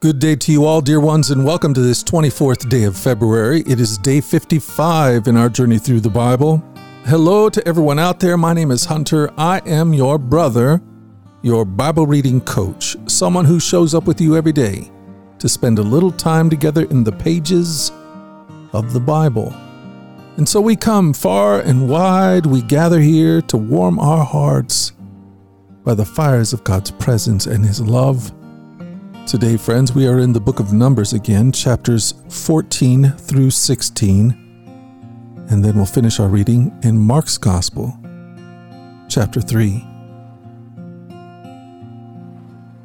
Good day to you all, dear ones, and welcome to this 24th day of February. It is day 55 in our journey through the Bible. Hello to everyone out there. My name is Hunter. I am your brother, your Bible reading coach, someone who shows up with you every day to spend a little time together in the pages of the Bible. And so we come far and wide, we gather here to warm our hearts by the fires of God's presence and His love Today, friends, we are in the book of Numbers again, chapters 14 through 16. And then we'll finish our reading in Mark's Gospel, chapter 3.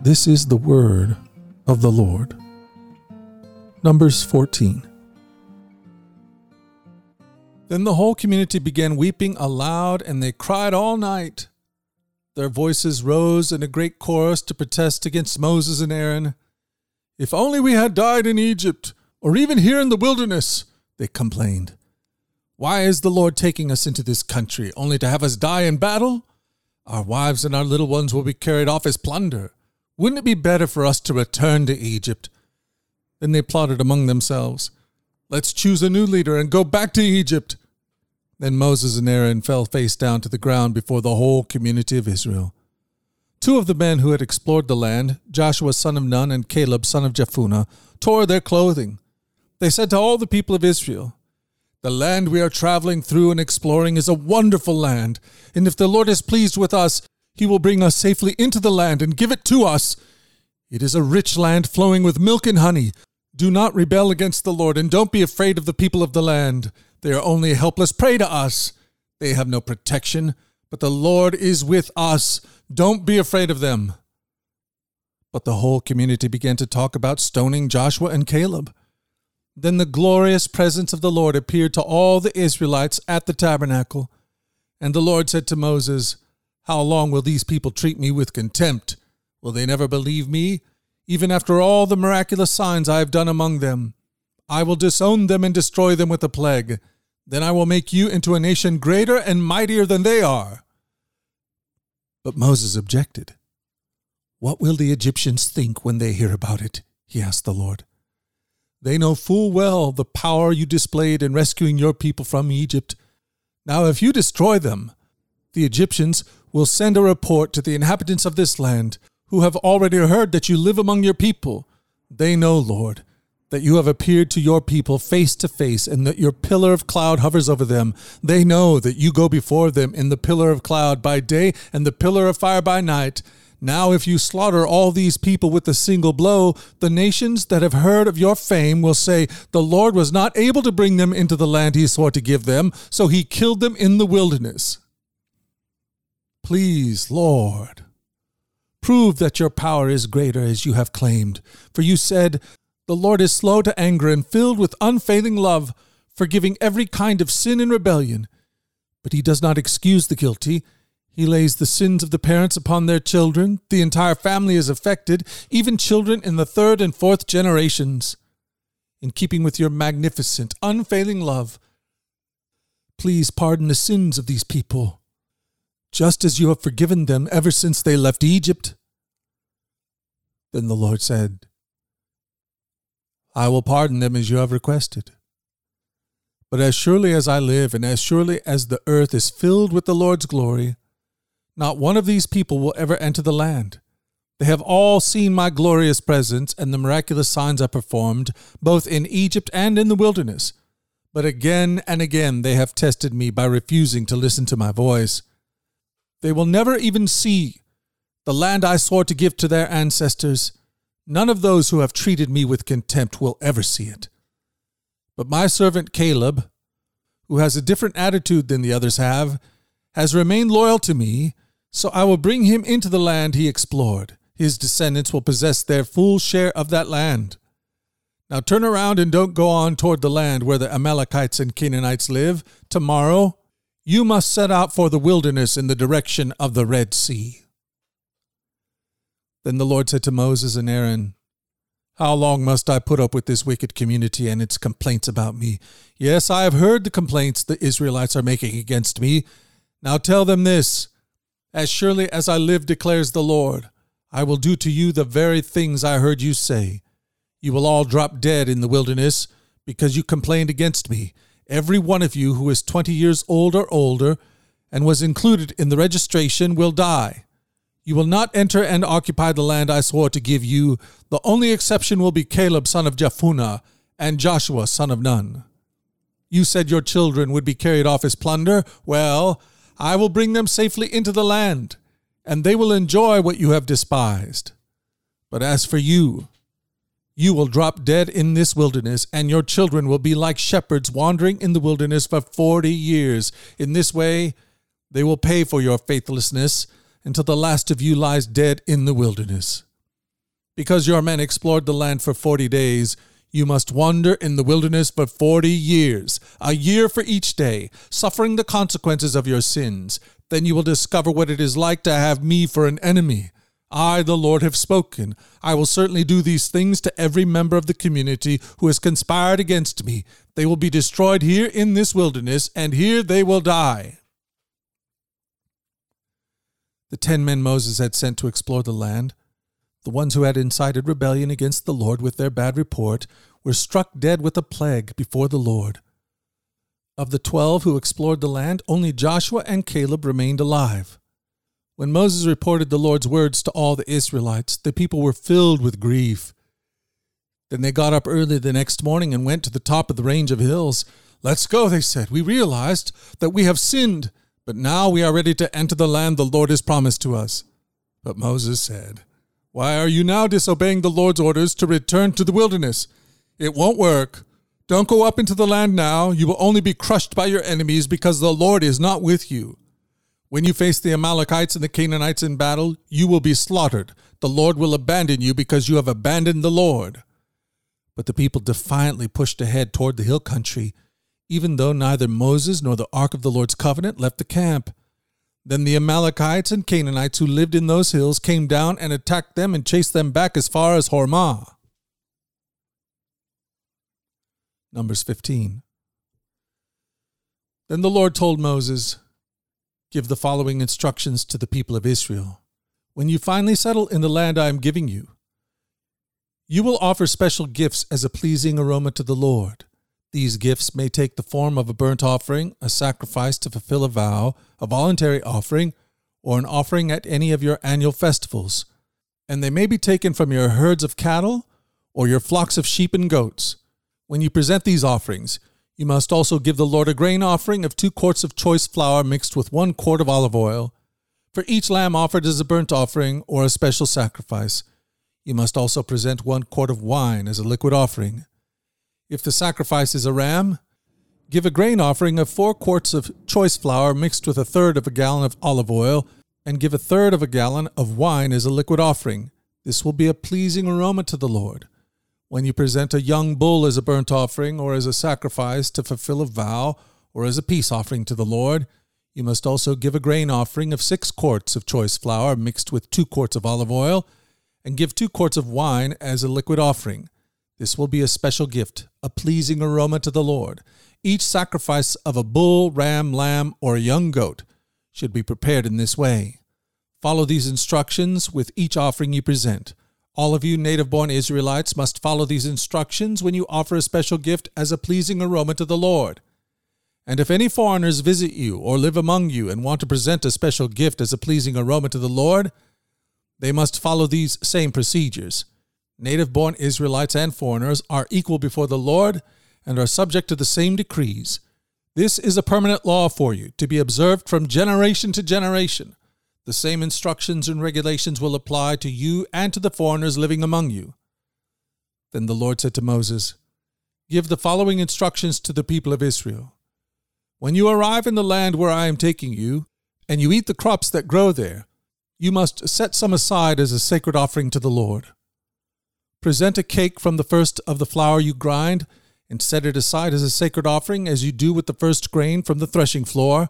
This is the word of the Lord. Numbers 14. Then the whole community began weeping aloud, and they cried all night. Their voices rose in a great chorus to protest against Moses and Aaron. If only we had died in Egypt, or even here in the wilderness, they complained. Why is the Lord taking us into this country, only to have us die in battle? Our wives and our little ones will be carried off as plunder. Wouldn't it be better for us to return to Egypt? Then they plotted among themselves. Let's choose a new leader and go back to Egypt. Then Moses and Aaron fell face down to the ground before the whole community of Israel. Two of the men who had explored the land, Joshua son of Nun and Caleb son of Jephunneh, tore their clothing. They said to all the people of Israel, The land we are traveling through and exploring is a wonderful land, and if the Lord is pleased with us, he will bring us safely into the land and give it to us. It is a rich land flowing with milk and honey. Do not rebel against the Lord, and don't be afraid of the people of the land. They are only a helpless prey to us. They have no protection, but the Lord is with us. Don't be afraid of them. But the whole community began to talk about stoning Joshua and Caleb. Then the glorious presence of the Lord appeared to all the Israelites at the tabernacle. And the Lord said to Moses, How long will these people treat me with contempt? Will they never believe me, even after all the miraculous signs I have done among them? I will disown them and destroy them with a plague. Then I will make you into a nation greater and mightier than they are. But Moses objected. What will the Egyptians think when they hear about it? he asked the Lord. They know full well the power you displayed in rescuing your people from Egypt. Now, if you destroy them, the Egyptians will send a report to the inhabitants of this land, who have already heard that you live among your people. They know, Lord, that you have appeared to your people face to face, and that your pillar of cloud hovers over them. They know that you go before them in the pillar of cloud by day and the pillar of fire by night. Now, if you slaughter all these people with a single blow, the nations that have heard of your fame will say, The Lord was not able to bring them into the land he swore to give them, so he killed them in the wilderness. Please, Lord, prove that your power is greater as you have claimed. For you said, the Lord is slow to anger and filled with unfailing love, forgiving every kind of sin and rebellion. But he does not excuse the guilty. He lays the sins of the parents upon their children. The entire family is affected, even children in the third and fourth generations. In keeping with your magnificent, unfailing love, please pardon the sins of these people, just as you have forgiven them ever since they left Egypt. Then the Lord said, I will pardon them as you have requested. But as surely as I live, and as surely as the earth is filled with the Lord's glory, not one of these people will ever enter the land. They have all seen my glorious presence and the miraculous signs I performed, both in Egypt and in the wilderness. But again and again they have tested me by refusing to listen to my voice. They will never even see the land I swore to give to their ancestors None of those who have treated me with contempt will ever see it. But my servant Caleb, who has a different attitude than the others have, has remained loyal to me, so I will bring him into the land he explored. His descendants will possess their full share of that land. Now turn around and don't go on toward the land where the Amalekites and Canaanites live. Tomorrow you must set out for the wilderness in the direction of the Red Sea. Then the Lord said to Moses and Aaron, How long must I put up with this wicked community and its complaints about me? Yes, I have heard the complaints the Israelites are making against me. Now tell them this As surely as I live, declares the Lord, I will do to you the very things I heard you say. You will all drop dead in the wilderness because you complained against me. Every one of you who is 20 years old or older and was included in the registration will die. You will not enter and occupy the land I swore to give you. The only exception will be Caleb, son of Jephunneh, and Joshua, son of Nun. You said your children would be carried off as plunder. Well, I will bring them safely into the land, and they will enjoy what you have despised. But as for you, you will drop dead in this wilderness, and your children will be like shepherds wandering in the wilderness for forty years. In this way, they will pay for your faithlessness until the last of you lies dead in the wilderness. Because your men explored the land for forty days, you must wander in the wilderness for forty years, a year for each day, suffering the consequences of your sins. Then you will discover what it is like to have me for an enemy I, the Lord, have spoken. I will certainly do these things to every member of the community who has conspired against me. They will be destroyed here in this wilderness, and here they will die. The ten men Moses had sent to explore the land, the ones who had incited rebellion against the Lord with their bad report, were struck dead with a plague before the Lord. Of the twelve who explored the land, only Joshua and Caleb remained alive. When Moses reported the Lord's words to all the Israelites, the people were filled with grief. Then they got up early the next morning and went to the top of the range of hills. Let's go, they said. We realized that we have sinned, but now we are ready to enter the land the Lord has promised to us. But Moses said, Why are you now disobeying the Lord's orders to return to the wilderness? It won't work. Don't go up into the land now. You will only be crushed by your enemies because the Lord is not with you. When you face the Amalekites and the Canaanites in battle, you will be slaughtered. The Lord will abandon you because you have abandoned the Lord. But the people defiantly pushed ahead toward the hill country, even though neither Moses nor the ark of the Lord's covenant left the camp. Then the Amalekites and Canaanites who lived in those hills came down and attacked them and chased them back as far as Hormah. Numbers 15. Then the Lord told Moses, give the following instructions to the people of Israel. When you finally settle in the land I am giving you, you will offer special gifts as a pleasing aroma to the Lord. These gifts may take the form of a burnt offering, a sacrifice to fulfill a vow, a voluntary offering, or an offering at any of your annual festivals. And they may be taken from your herds of cattle or your flocks of sheep and goats. When you present these offerings, you must also give the Lord a grain offering of two quarts of choice flour mixed with one quart of olive oil. For each lamb offered as a burnt offering or a special sacrifice, you must also present one quart of wine as a liquid offering. If the sacrifice is a ram, give a grain offering of four quarts of choice flour mixed with a third of a gallon of olive oil, and give a third of a gallon of wine as a liquid offering. This will be a pleasing aroma to the Lord. When you present a young bull as a burnt offering or as a sacrifice to fulfill a vow or as a peace offering to the Lord, you must also give a grain offering of six quarts of choice flour mixed with two quarts of olive oil, and give two quarts of wine as a liquid offering. This will be a special gift, a pleasing aroma to the Lord. Each sacrifice of a bull, ram, lamb, or a young goat should be prepared in this way. Follow these instructions with each offering you present. All of you native born Israelites must follow these instructions when you offer a special gift as a pleasing aroma to the Lord. And if any foreigners visit you or live among you and want to present a special gift as a pleasing aroma to the Lord, they must follow these same procedures. Native born Israelites and foreigners are equal before the Lord and are subject to the same decrees. This is a permanent law for you to be observed from generation to generation. The same instructions and regulations will apply to you and to the foreigners living among you. Then the Lord said to Moses, Give the following instructions to the people of Israel. When you arrive in the land where I am taking you, and you eat the crops that grow there, you must set some aside as a sacred offering to the Lord. Present a cake from the first of the flour you grind, and set it aside as a sacred offering, as you do with the first grain from the threshing floor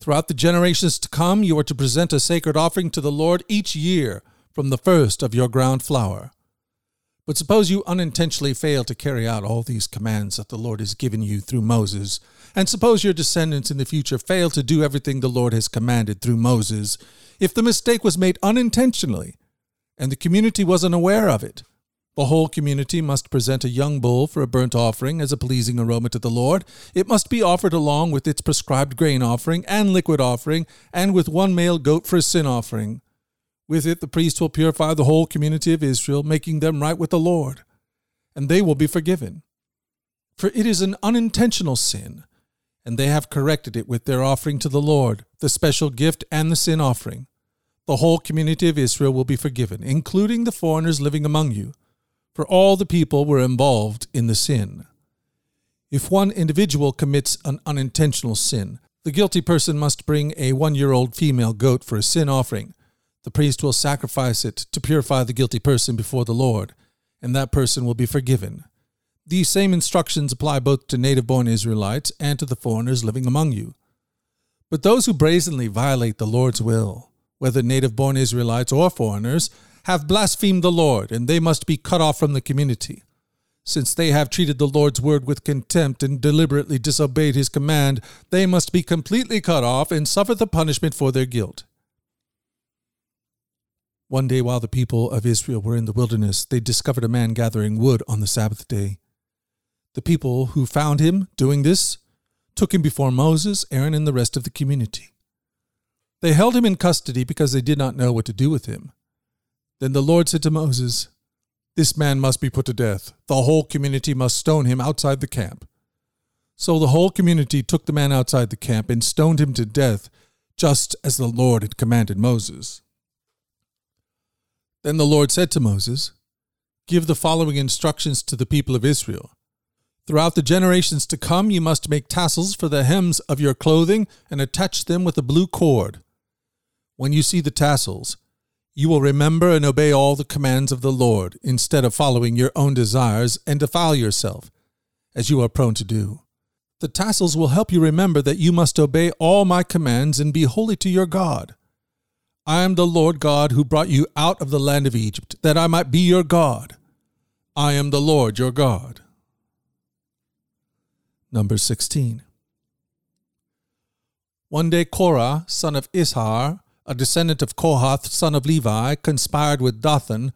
Throughout the generations to come, you are to present a sacred offering to the Lord each year from the first of your ground flour. But suppose you unintentionally fail to carry out all these commands that the Lord has given you through Moses, and suppose your descendants in the future fail to do everything the Lord has commanded through Moses, if the mistake was made unintentionally and the community was unaware of it, The whole community must present a young bull for a burnt offering as a pleasing aroma to the Lord. It must be offered along with its prescribed grain offering and liquid offering, and with one male goat for a sin offering. With it, the priest will purify the whole community of Israel, making them right with the Lord, and they will be forgiven. For it is an unintentional sin, and they have corrected it with their offering to the Lord, the special gift and the sin offering. The whole community of Israel will be forgiven, including the foreigners living among you, for all the people were involved in the sin. If one individual commits an unintentional sin, the guilty person must bring a one year old female goat for a sin offering the priest will sacrifice it to purify the guilty person before the Lord, and that person will be forgiven. These same instructions apply both to native born Israelites and to the foreigners living among you. But those who brazenly violate the Lord's will, whether native born Israelites or foreigners, have blasphemed the Lord, and they must be cut off from the community. Since they have treated the Lord's word with contempt and deliberately disobeyed his command, they must be completely cut off and suffer the punishment for their guilt. One day, while the people of Israel were in the wilderness, they discovered a man gathering wood on the Sabbath day. The people who found him doing this took him before Moses, Aaron, and the rest of the community. They held him in custody because they did not know what to do with him. Then the Lord said to Moses, This man must be put to death. The whole community must stone him outside the camp. So the whole community took the man outside the camp and stoned him to death, just as the Lord had commanded Moses. Then the Lord said to Moses, Give the following instructions to the people of Israel. Throughout the generations to come, you must make tassels for the hems of your clothing and attach them with a blue cord. When you see the tassels, you will remember and obey all the commands of the Lord, instead of following your own desires and defile yourself, as you are prone to do. The tassels will help you remember that you must obey all my commands and be holy to your God. I am the Lord God who brought you out of the land of Egypt, that I might be your God. I am the Lord your God. Number 16. One day Korah, son of Izhar, a descendant of Kohath, son of Levi, conspired with Dathan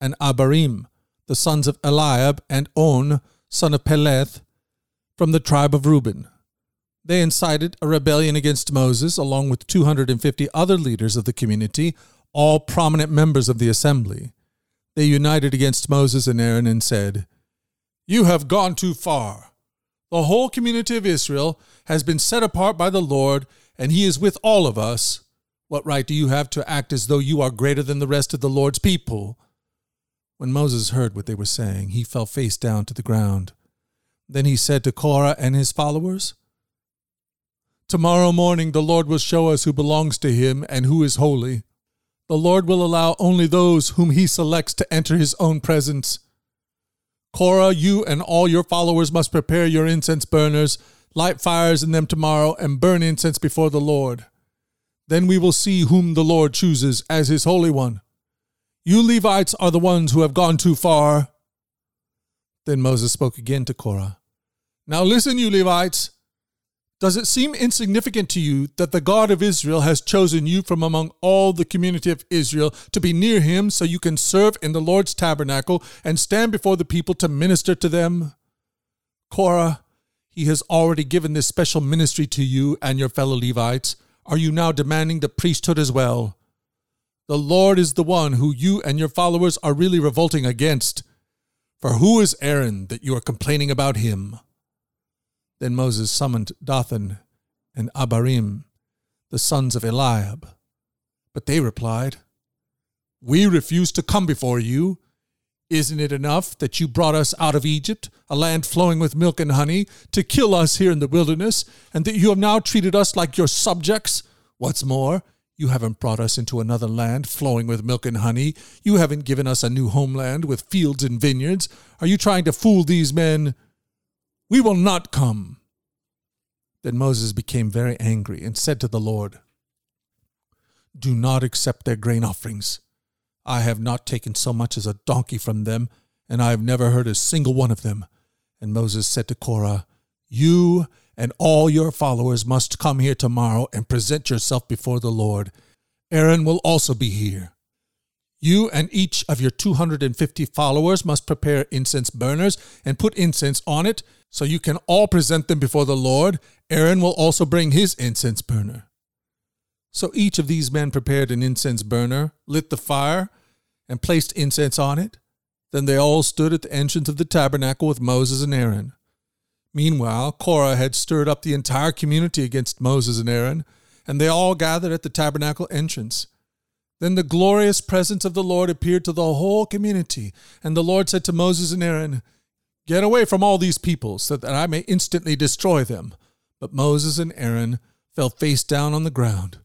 and Abiram, the sons of Eliab, and On, son of Peleth, from the tribe of Reuben. They incited a rebellion against Moses along with 250 other leaders of the community, all prominent members of the assembly. They united against Moses and Aaron and said, You have gone too far. The whole community of Israel has been set apart by the Lord, and he is with all of us. What right do you have to act as though you are greater than the rest of the Lord's people? When Moses heard what they were saying, he fell face down to the ground. Then he said to Korah and his followers, Tomorrow morning the Lord will show us who belongs to him and who is holy. The Lord will allow only those whom he selects to enter his own presence. Korah, you and all your followers must prepare your incense burners, light fires in them tomorrow, and burn incense before the Lord. Then we will see whom the Lord chooses as his holy one. You Levites are the ones who have gone too far. Then Moses spoke again to Korah. Now listen, you Levites. Does it seem insignificant to you that the God of Israel has chosen you from among all the community of Israel to be near him so you can serve in the Lord's tabernacle and stand before the people to minister to them? Korah, he has already given this special ministry to you and your fellow Levites. Are you now demanding the priesthood as well? The Lord is the one who you and your followers are really revolting against. For who is Aaron that you are complaining about him? Then Moses summoned Dathan and Abiram, the sons of Eliab. But they replied, We refuse to come before you. Isn't it enough that you brought us out of Egypt, a land flowing with milk and honey, to kill us here in the wilderness, and that you have now treated us like your subjects? What's more, you haven't brought us into another land flowing with milk and honey. You haven't given us a new homeland with fields and vineyards. Are you trying to fool these men? We will not come. Then Moses became very angry and said to the Lord, Do not accept their grain offerings. I have not taken so much as a donkey from them, and I have never heard a single one of them. And Moses said to Korah, You and all your followers must come here tomorrow and present yourself before the Lord. Aaron will also be here. You and each of your 250 followers must prepare incense burners and put incense on it, so you can all present them before the Lord. Aaron will also bring his incense burner. So each of these men prepared an incense burner, lit the fire, and placed incense on it. Then they all stood at the entrance of the tabernacle with Moses and Aaron. Meanwhile, Korah had stirred up the entire community against Moses and Aaron, and they all gathered at the tabernacle entrance. Then the glorious presence of the Lord appeared to the whole community, and the Lord said to Moses and Aaron, Get away from all these people, so that I may instantly destroy them. But Moses and Aaron fell face down on the ground.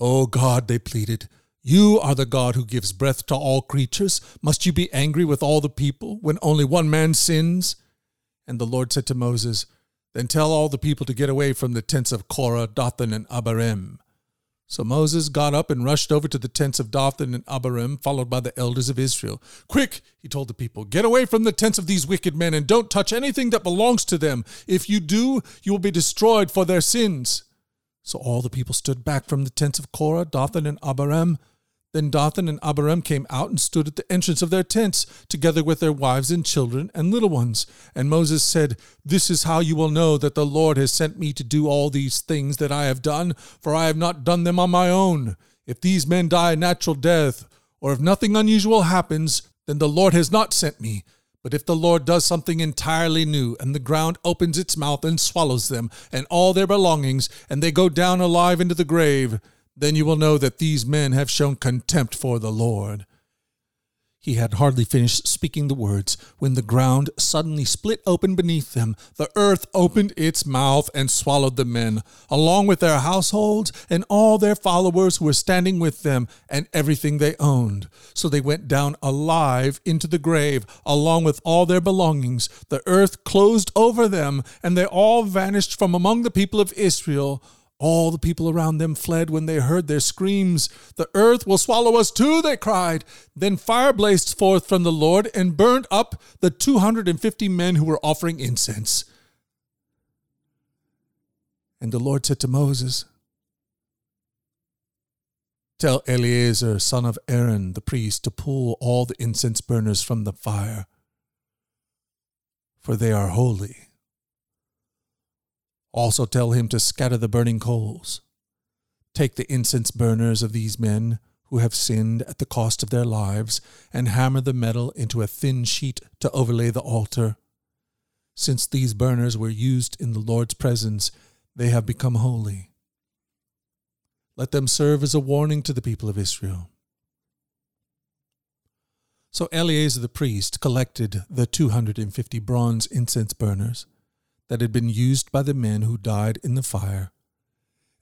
O God, they pleaded, you are the God who gives breath to all creatures. Must you be angry with all the people when only one man sins? And the Lord said to Moses, Then tell all the people to get away from the tents of Korah, Dathan, and Abiram. So Moses got up and rushed over to the tents of Dathan and Abiram, followed by the elders of Israel. Quick, he told the people, get away from the tents of these wicked men and don't touch anything that belongs to them. If you do, you will be destroyed for their sins. So all the people stood back from the tents of Korah, Dathan, and Abiram. Then Dathan and Abiram came out and stood at the entrance of their tents, together with their wives and children and little ones. And Moses said, This is how you will know that the Lord has sent me to do all these things that I have done, for I have not done them on my own. If these men die a natural death, or if nothing unusual happens, then the Lord has not sent me. But if the Lord does something entirely new, and the ground opens its mouth and swallows them, and all their belongings, and they go down alive into the grave, then you will know that these men have shown contempt for the Lord. He had hardly finished speaking the words when the ground suddenly split open beneath them. The earth opened its mouth and swallowed the men, along with their households and all their followers who were standing with them and everything they owned. So they went down alive into the grave, along with all their belongings. The earth closed over them, and they all vanished from among the people of Israel. All the people around them fled when they heard their screams. The earth will swallow us too, they cried. Then fire blazed forth from the Lord and burned up the 250 men who were offering incense. And the Lord said to Moses, Tell Eleazar, son of Aaron, the priest, to pull all the incense burners from the fire, for they are holy. Also tell him to scatter the burning coals. Take the incense burners of these men who have sinned at the cost of their lives, and hammer the metal into a thin sheet to overlay the altar. Since these burners were used in the Lord's presence, they have become holy. Let them serve as a warning to the people of Israel. So Eleazar the priest collected the 250 bronze incense burners that had been used by the men who died in the fire,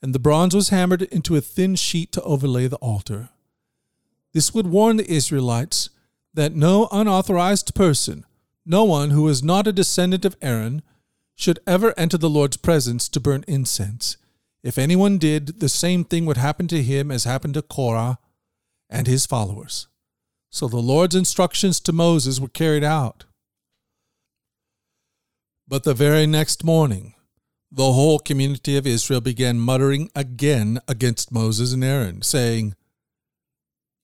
and the bronze was hammered into a thin sheet to overlay the altar. This would warn the Israelites that no unauthorized person, no one who was not a descendant of Aaron, should ever enter the Lord's presence to burn incense. If anyone did, the same thing would happen to him as happened to Korah and his followers. So the Lord's instructions to Moses were carried out. But the very next morning, the whole community of Israel began muttering again against Moses and Aaron, saying,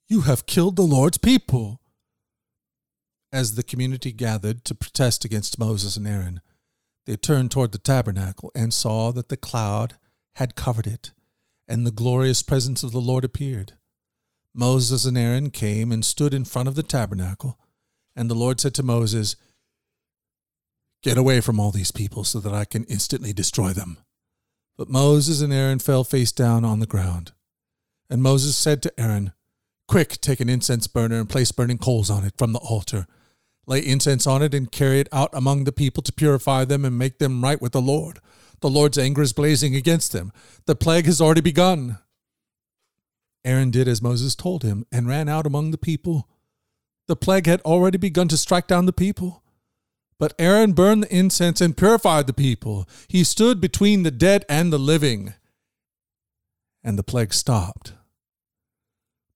You have killed the Lord's people. As the community gathered to protest against Moses and Aaron, they turned toward the tabernacle and saw that the cloud had covered it, and the glorious presence of the Lord appeared. Moses and Aaron came and stood in front of the tabernacle, and the Lord said to Moses, Get away from all these people so that I can instantly destroy them. But Moses and Aaron fell face down on the ground. And Moses said to Aaron, Quick, take an incense burner and place burning coals on it from the altar. Lay incense on it and carry it out among the people to purify them and make them right with the Lord. The Lord's anger is blazing against them. The plague has already begun. Aaron did as Moses told him and ran out among the people. The plague had already begun to strike down the people. But Aaron burned the incense and purified the people. He stood between the dead and the living. And the plague stopped.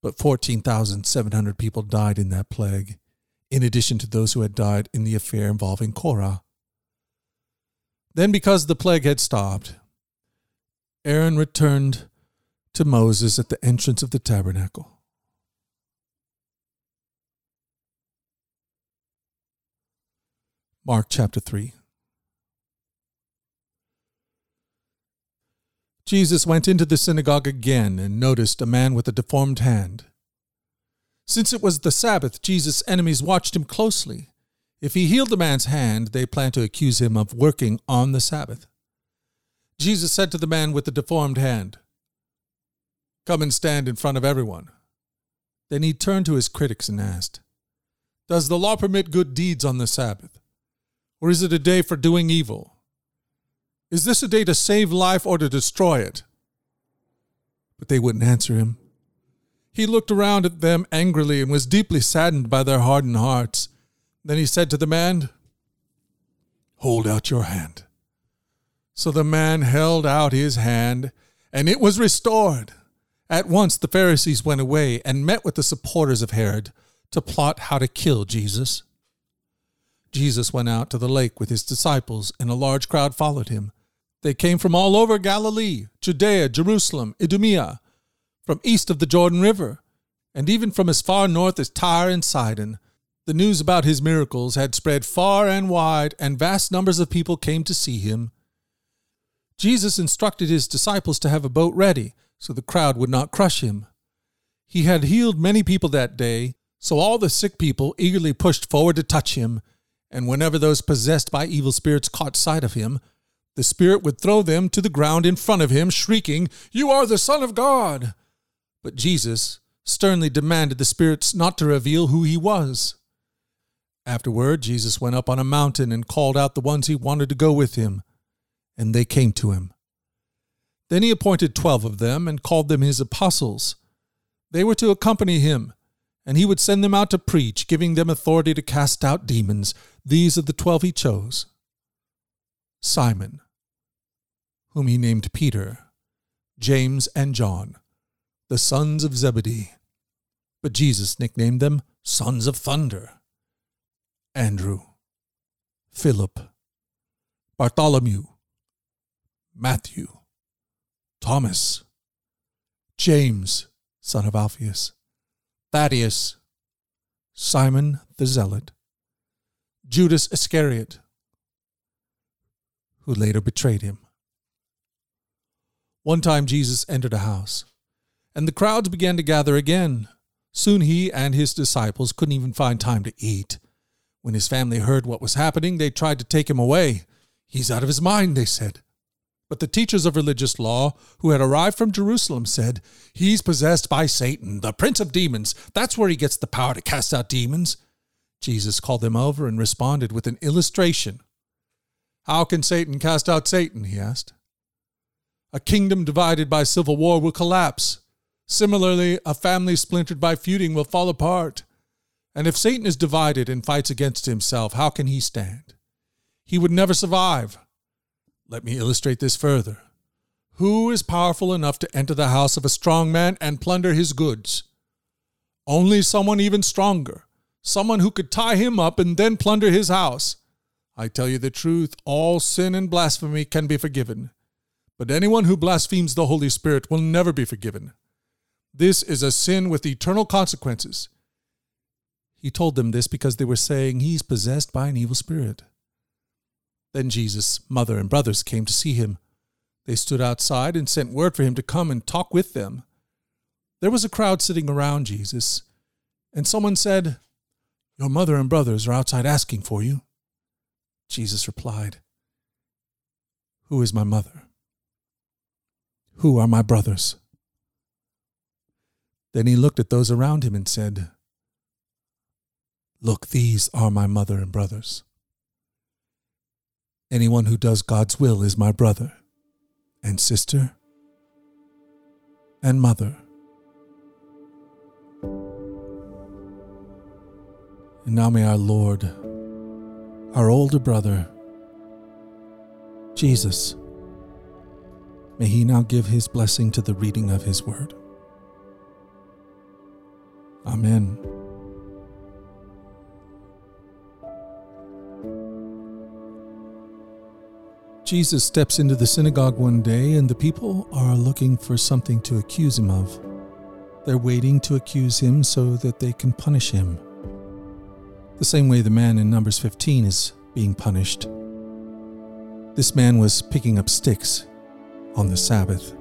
But 14,700 people died in that plague, in addition to those who had died in the affair involving Korah. Then, because the plague had stopped, Aaron returned to Moses at the entrance of the tabernacle. Mark chapter 3. Jesus went into the synagogue again and noticed a man with a deformed hand. Since it was the Sabbath, Jesus' enemies watched him closely. If he healed the man's hand, they planned to accuse him of working on the Sabbath. Jesus said to the man with the deformed hand, Come and stand in front of everyone. Then he turned to his critics and asked, Does the law permit good deeds on the Sabbath? Or is it a day for doing evil? Is this a day to save life or to destroy it? But they wouldn't answer him. He looked around at them angrily and was deeply saddened by their hardened hearts. Then he said to the man, Hold out your hand. So the man held out his hand, and it was restored. At once the Pharisees went away and met with the supporters of Herod to plot how to kill Jesus. Jesus went out to the lake with his disciples, and a large crowd followed him. They came from all over Galilee, Judea, Jerusalem, Idumea, from east of the Jordan River, and even from as far north as Tyre and Sidon. The news about his miracles had spread far and wide, and vast numbers of people came to see him. Jesus instructed his disciples to have a boat ready, so the crowd would not crush him. He had healed many people that day, so all the sick people eagerly pushed forward to touch him, and whenever those possessed by evil spirits caught sight of him, the spirit would throw them to the ground in front of him, shrieking, You are the Son of God! But Jesus sternly demanded the spirits not to reveal who he was. Afterward, Jesus went up on a mountain and called out the ones he wanted to go with him, and they came to him. Then he appointed twelve of them and called them his apostles. They were to accompany him, and he would send them out to preach, giving them authority to cast out demons. These are the twelve he chose Simon, whom he named Peter, James and John, the sons of Zebedee. But Jesus nicknamed them sons of thunder. Andrew, Philip, Bartholomew, Matthew, Thomas, James, son of Alphaeus, Thaddeus, Simon the Zealot, Judas Iscariot, who later betrayed him. One time Jesus entered a house, and the crowds began to gather again. Soon he and his disciples couldn't even find time to eat. When his family heard what was happening, they tried to take him away. He's out of his mind, they said. But the teachers of religious law who had arrived from Jerusalem said, He's possessed by Satan, the prince of demons. That's where he gets the power to cast out demons. Jesus called them over and responded with an illustration. How can Satan cast out Satan? he asked. A kingdom divided by civil war will collapse. Similarly, a family splintered by feuding will fall apart. And if Satan is divided and fights against himself, how can he stand? He would never survive. Let me illustrate this further. Who is powerful enough to enter the house of a strong man and plunder his goods? Only someone even stronger, someone who could tie him up and then plunder his house. I tell you the truth, all sin and blasphemy can be forgiven but anyone who blasphemes the Holy Spirit will never be forgiven. This is a sin with eternal consequences. He told them this because they were saying he's possessed by an evil spirit. Then Jesus' mother and brothers came to see him. They stood outside and sent word for him to come and talk with them. There was a crowd sitting around Jesus, and someone said, Your mother and brothers are outside asking for you. Jesus replied, Who is my mother? Who are my brothers? Then he looked at those around him and said, Look, these are my mother and brothers. Anyone who does God's will is my brother and sister and mother. And now may our Lord, our older brother, Jesus, May he now give his blessing to the reading of his word. Amen. Jesus steps into the synagogue one day, and the people are looking for something to accuse him of. They're waiting to accuse him so that they can punish him. The same way the man in Numbers 15 is being punished. This man was picking up sticks on the Sabbath,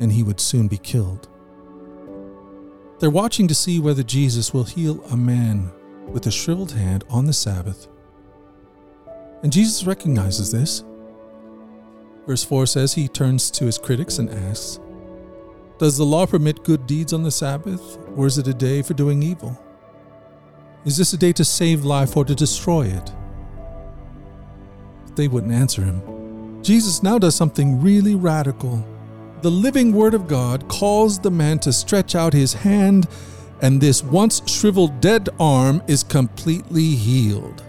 and he would soon be killed. They're watching to see whether Jesus will heal a man with a shriveled hand on the Sabbath. And Jesus recognizes this. Verse 4 says he turns to his critics and asks, Does the law permit good deeds on the Sabbath, or is it a day for doing evil? Is this a day to save life or to destroy it? But they wouldn't answer him. Jesus now does something really radical. The living Word of God calls the man to stretch out his hand, and this once shriveled dead arm is completely healed.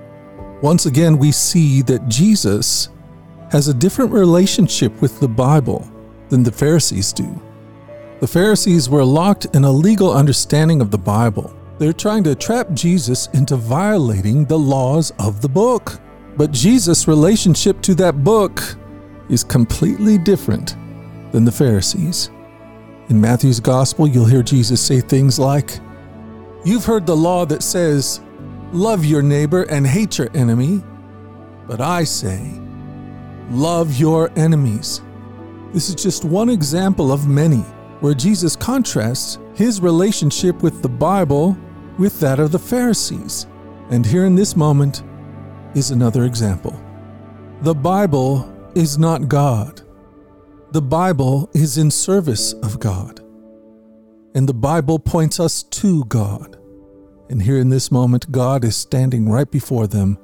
Once again, we see that Jesus has a different relationship with the Bible than the Pharisees do. The Pharisees were locked in a legal understanding of the Bible. They're trying to trap Jesus into violating the laws of the book. But Jesus' relationship to that book is completely different than the Pharisees. In Matthew's Gospel, you'll hear Jesus say things like, You've heard the law that says, Love your neighbor and hate your enemy. But I say, Love your enemies. This is just one example of many where Jesus contrasts his relationship with the Bible with that of the Pharisees. And here in this moment is another example. The Bible is not God. The Bible is in service of God. And the Bible points us to God. And here in this moment, God is standing right before them.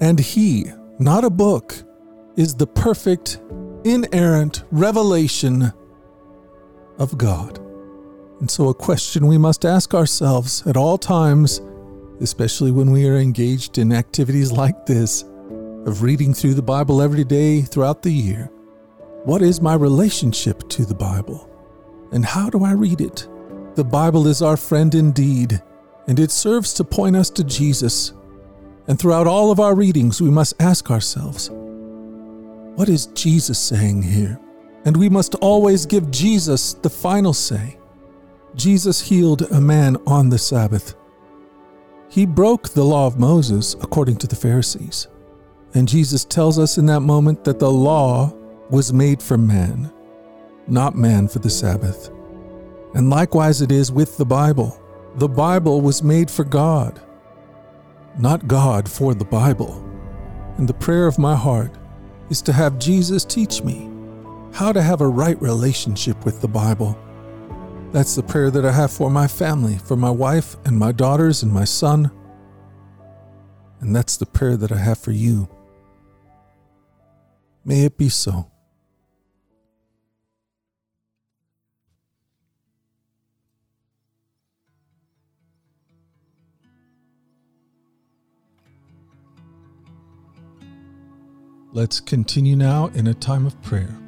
And He, not a book, is the perfect, inerrant revelation of God. And so, a question we must ask ourselves at all times, especially when we are engaged in activities like this, of reading through the Bible every day throughout the year what is my relationship to the Bible? And how do I read it? The Bible is our friend indeed, and it serves to point us to Jesus. And throughout all of our readings, we must ask ourselves, what is Jesus saying here? And we must always give Jesus the final say. Jesus healed a man on the Sabbath. He broke the law of Moses, according to the Pharisees. And Jesus tells us in that moment that the law was made for man, not man for the Sabbath. And likewise it is with the Bible. The Bible was made for God, not God for the Bible. And the prayer of my heart is to have Jesus teach me how to have a right relationship with the Bible. That's the prayer that I have for my family, for my wife and my daughters and my son. And that's the prayer that I have for you. May it be so. Let's continue now in a time of prayer.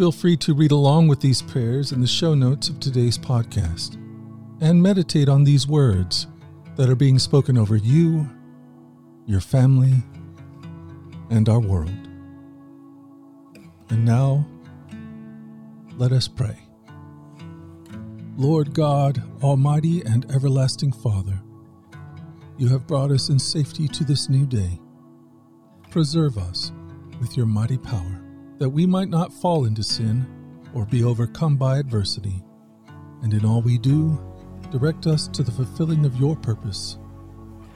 Feel free to read along with these prayers in the show notes of today's podcast and meditate on these words that are being spoken over you, your family, and our world. And now, let us pray. Lord God, Almighty and Everlasting Father, you have brought us in safety to this new day. Preserve us with your mighty power, that we might not fall into sin or be overcome by adversity. And in all we do, direct us to the fulfilling of your purpose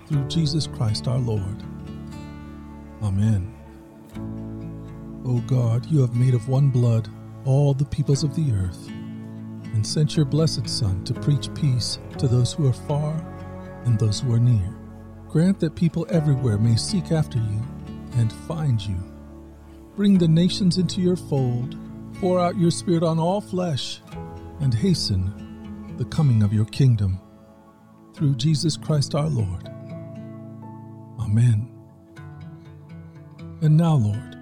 through Jesus Christ our Lord. Amen. O God, you have made of one blood all the peoples of the earth, and sent your blessed Son to preach peace to those who are far and those who are near. Grant that people everywhere may seek after you and find you Bring the nations into your fold, pour out your Spirit on all flesh, and hasten the coming of your kingdom. Through Jesus Christ our Lord. Amen. And now, Lord,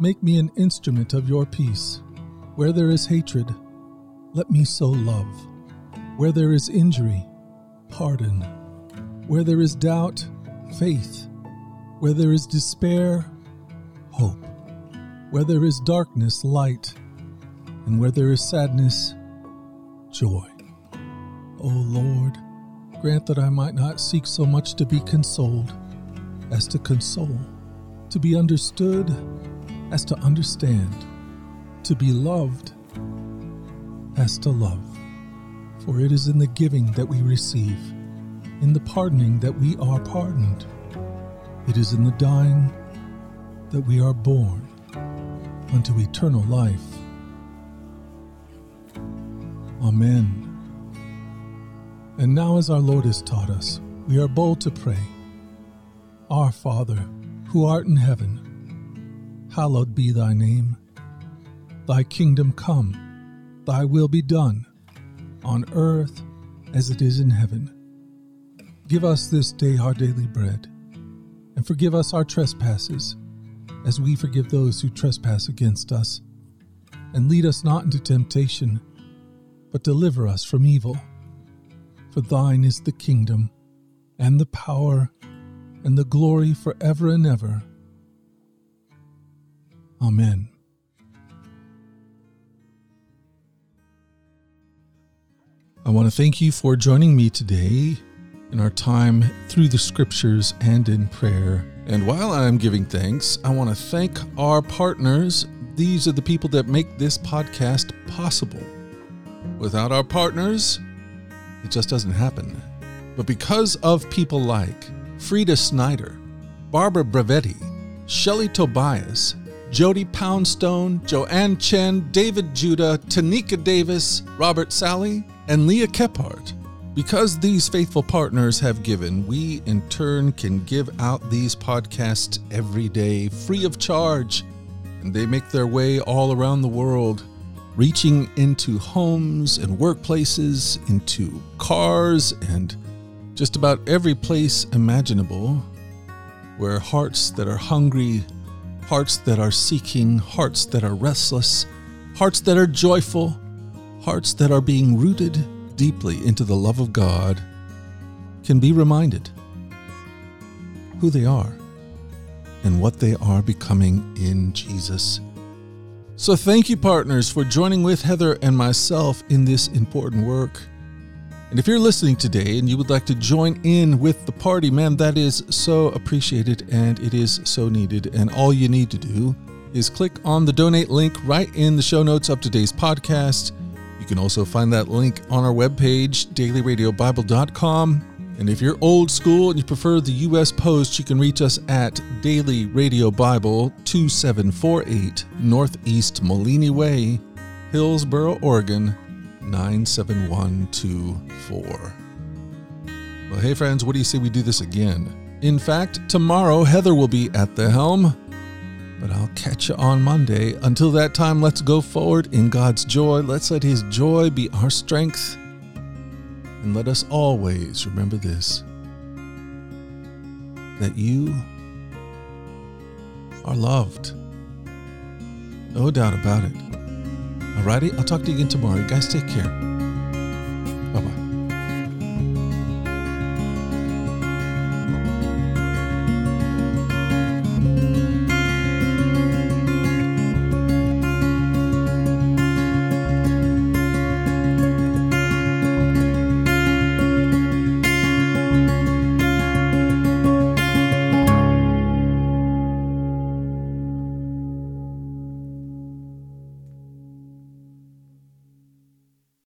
make me an instrument of your peace. Where there is hatred, let me sow love. Where there is injury, pardon. Where there is doubt, faith. Where there is despair, hope. Where there is darkness, light, and where there is sadness, joy. O Lord, grant that I might not seek so much to be consoled, as to console, to be understood as to understand, to be loved as to love. For it is in the giving that we receive, in the pardoning that we are pardoned. It is in the dying that we are born unto eternal life. Amen. And now, as our Lord has taught us, we are bold to pray Our Father, who art in heaven, hallowed be thy name. Thy kingdom come, thy will be done, on earth as it is in heaven. Give us this day our daily bread, and forgive us our trespasses, as we forgive those who trespass against us. And lead us not into temptation, but deliver us from evil. For thine is the kingdom, and the power, and the glory forever and ever. Amen. I want to thank you for joining me today in our time through the scriptures and in prayer. And while I'm giving thanks, I want to thank our partners. These are the people that make this podcast possible. Without our partners, it just doesn't happen. But because of people like Frida Snyder, Barbara Bravetti, Shelley Tobias, Jody Poundstone, Joanne Chen, David Judah, Tanika Davis, Robert Sally, and Leah Kephart. Because these faithful partners have given, we in turn can give out these podcasts every day free of charge. And they make their way all around the world, reaching into homes and workplaces, into cars, and just about every place imaginable where hearts that are hungry, hearts that are seeking, hearts that are restless, hearts that are joyful, hearts that are being rooted deeply into the love of God can be reminded who they are and what they are becoming in Jesus. So, thank you, partners, for joining with Heather and myself in this important work. And if you're listening today and you would like to join in with the party, man, that is so appreciated and it is so needed. And all you need to do is click on the donate link right in the show notes of today's podcast. You can also find that link on our webpage, dailyradiobible.com. And if you're old school and you prefer the U.S. Post, you can reach us at Daily Radio Bible 2748 Northeast Molini Way, Hillsboro, Oregon 97124. Well, hey, friends, what do you say we do this again? In fact, tomorrow Heather will be at the helm, but I'll catch you on Monday. Until that time, let's go forward in God's joy. Let's let His joy be our strength. And let us always remember this that you are loved. No doubt about it. Alrighty, I'll talk to you again tomorrow. You guys take care. Bye bye.